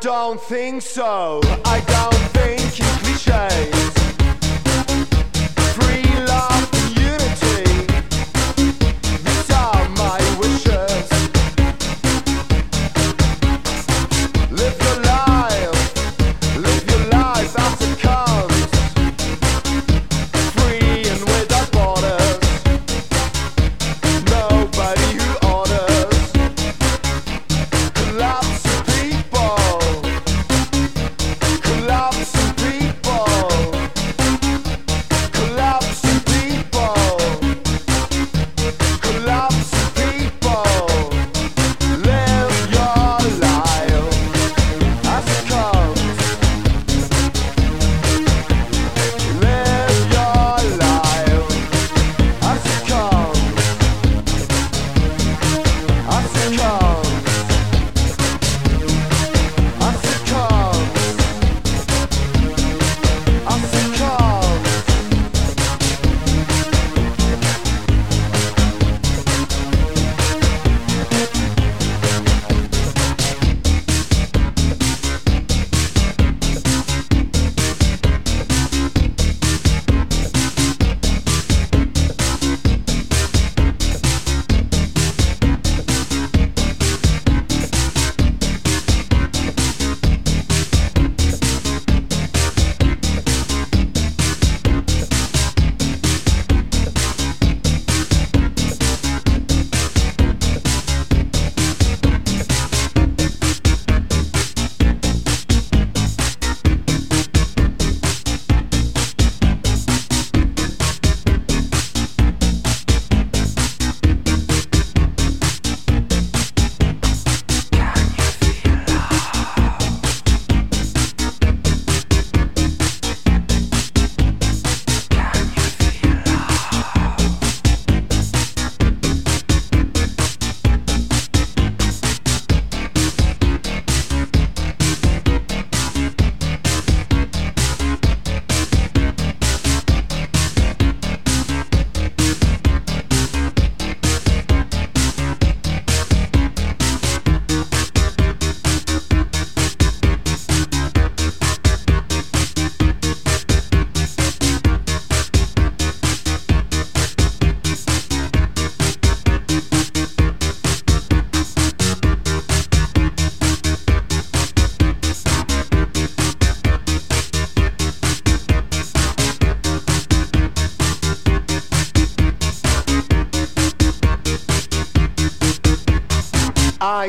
don't think so.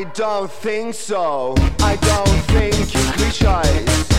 I don't think so. I don't think you're should.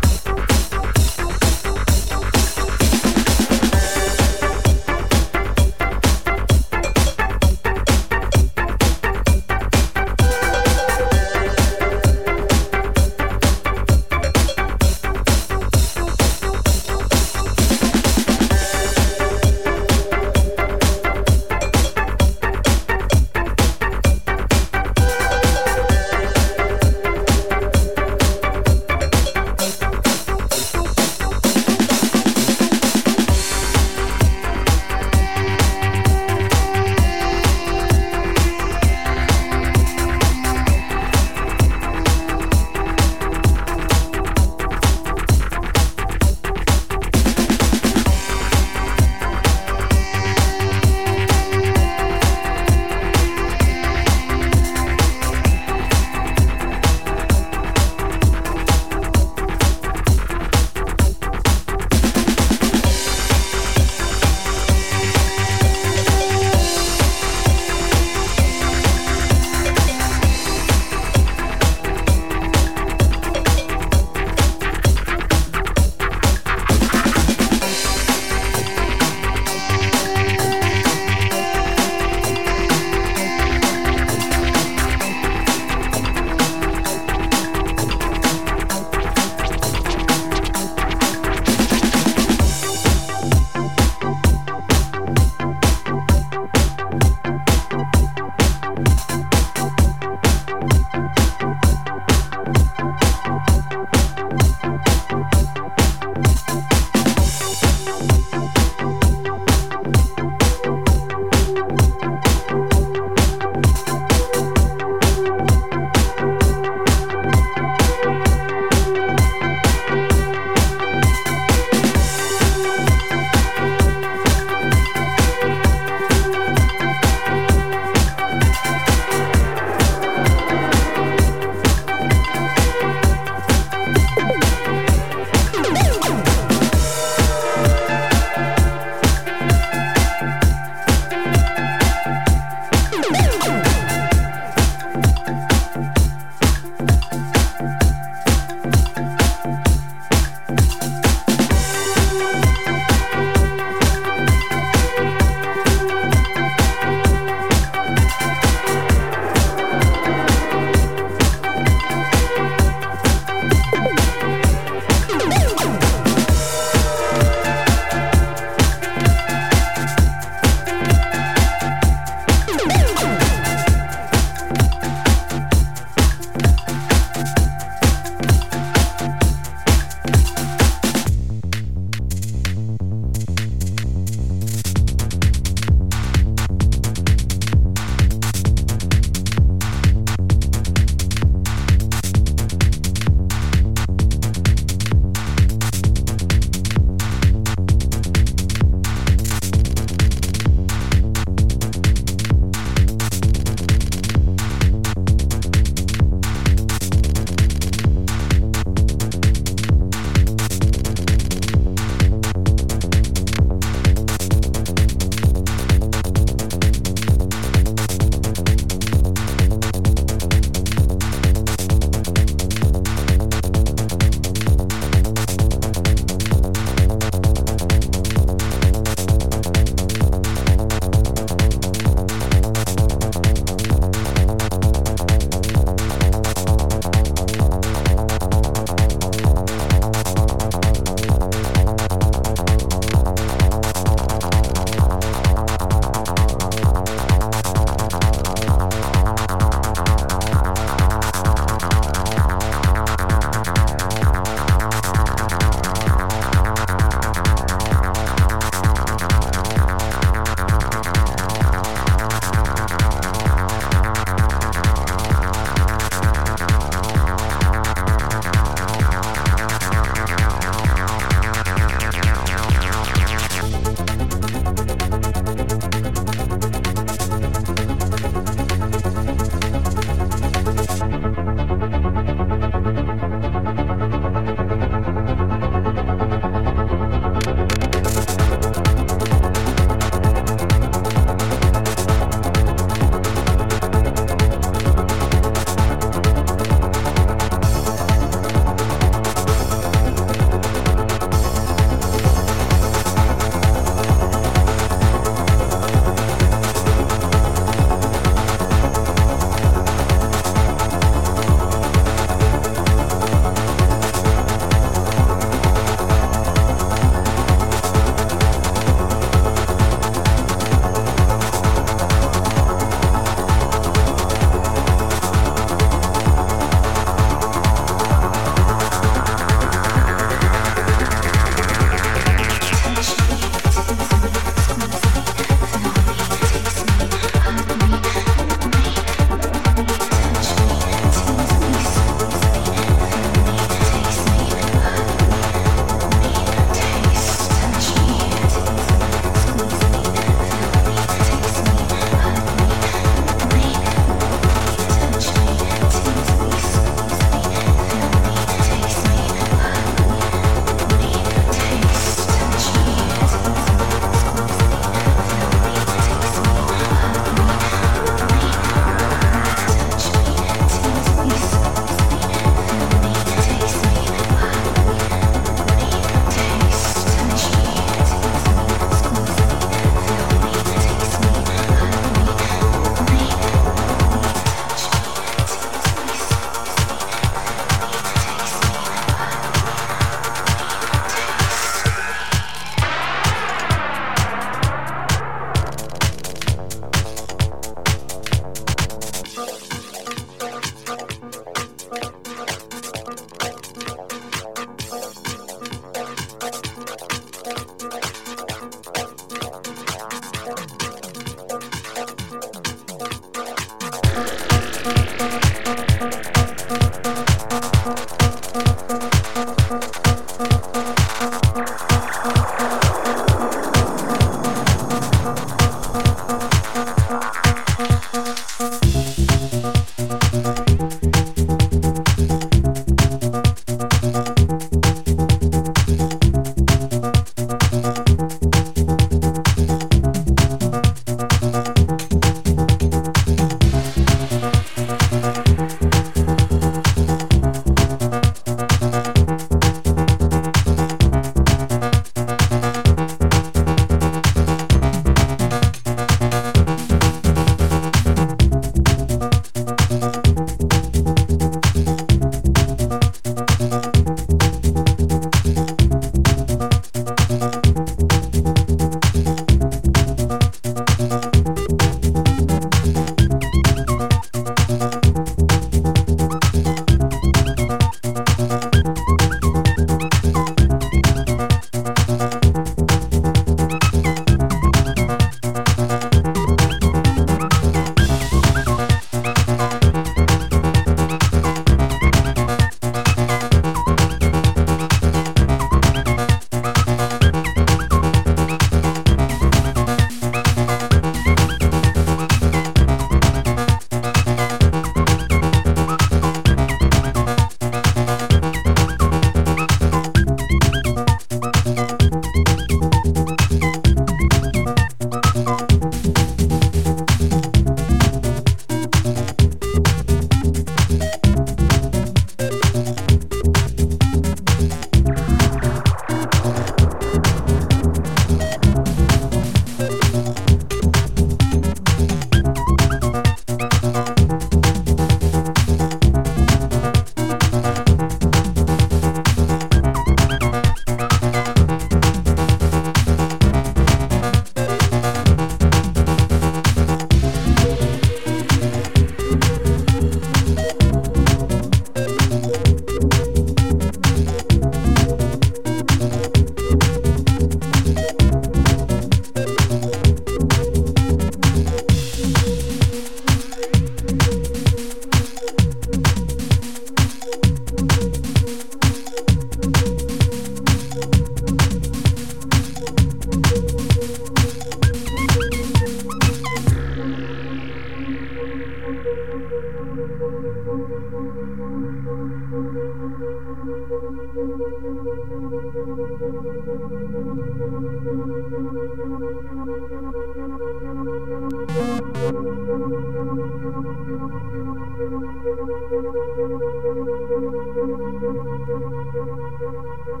Thank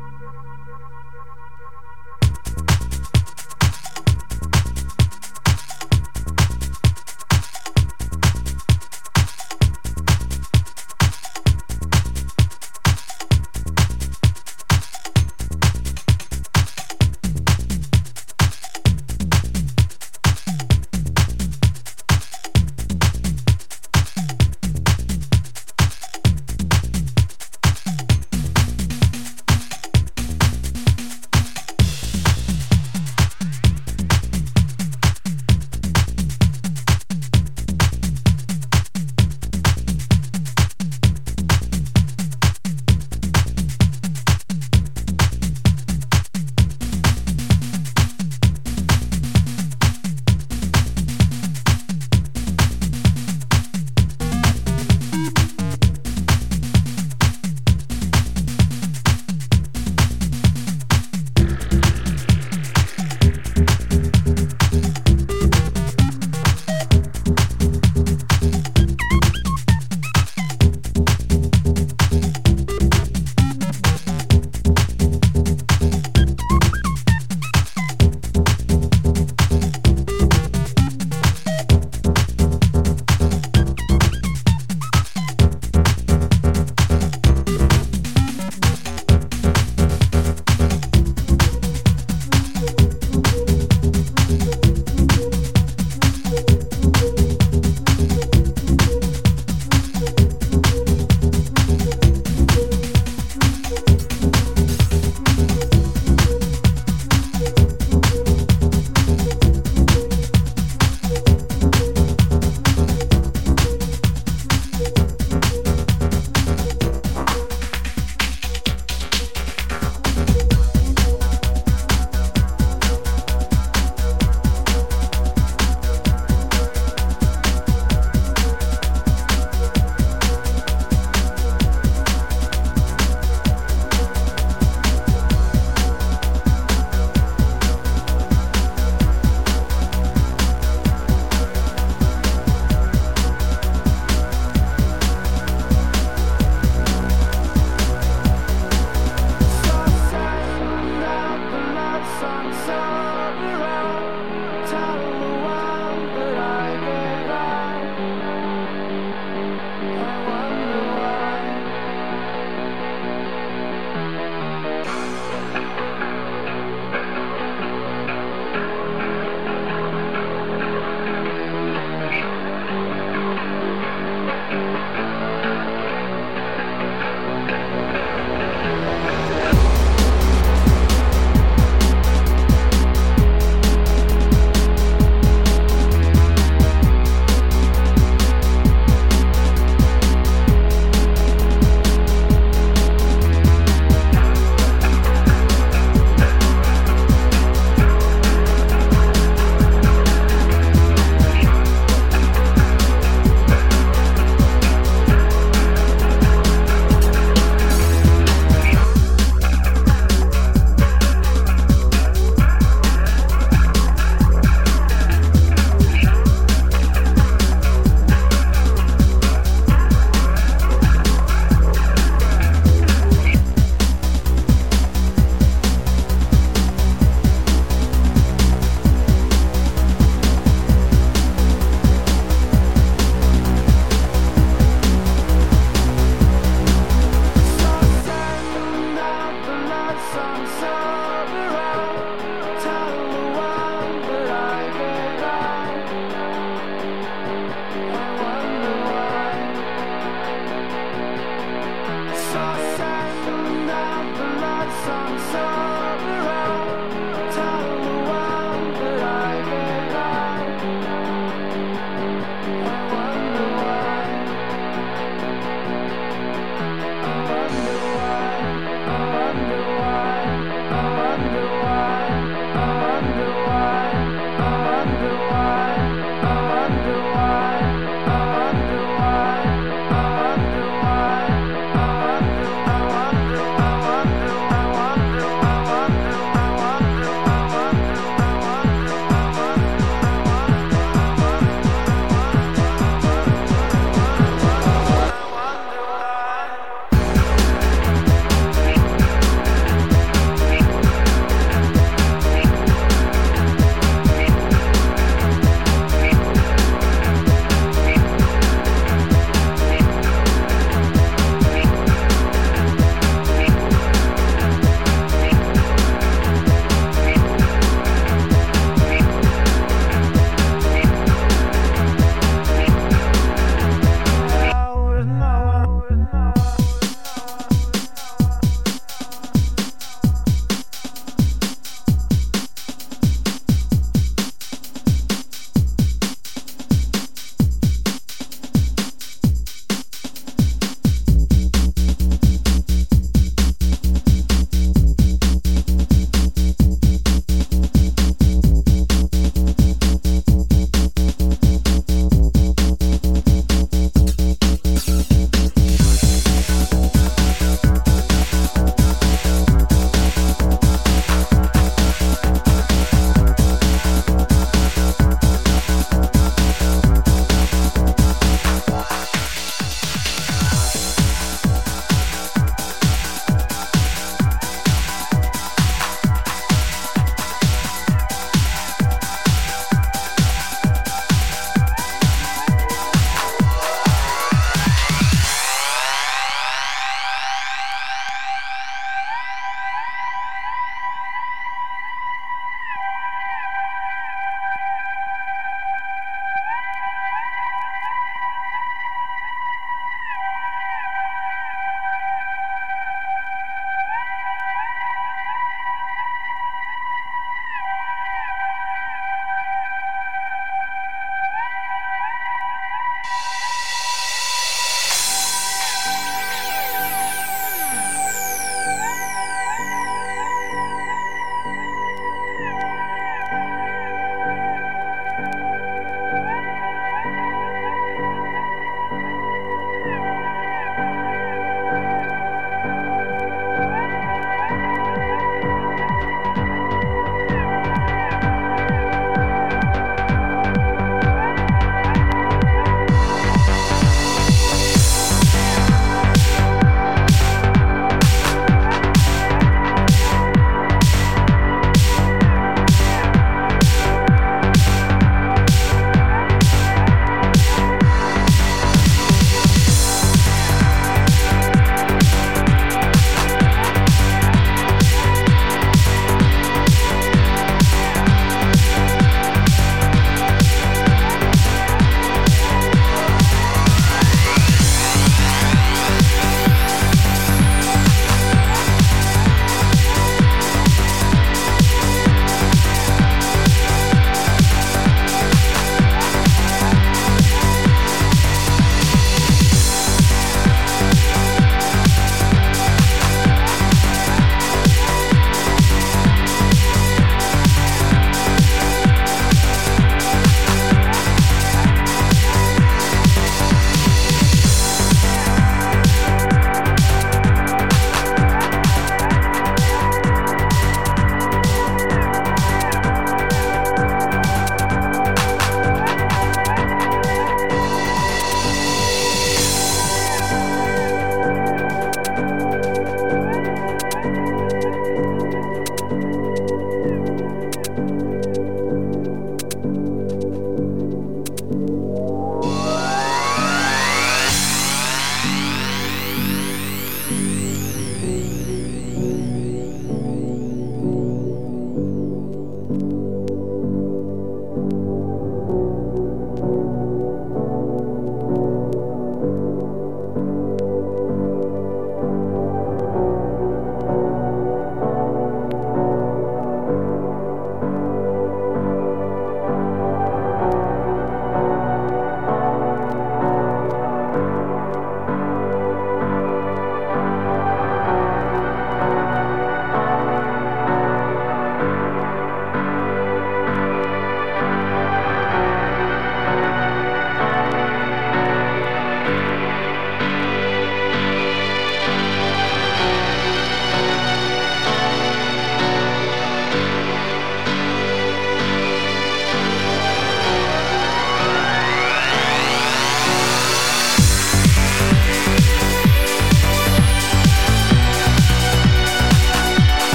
you.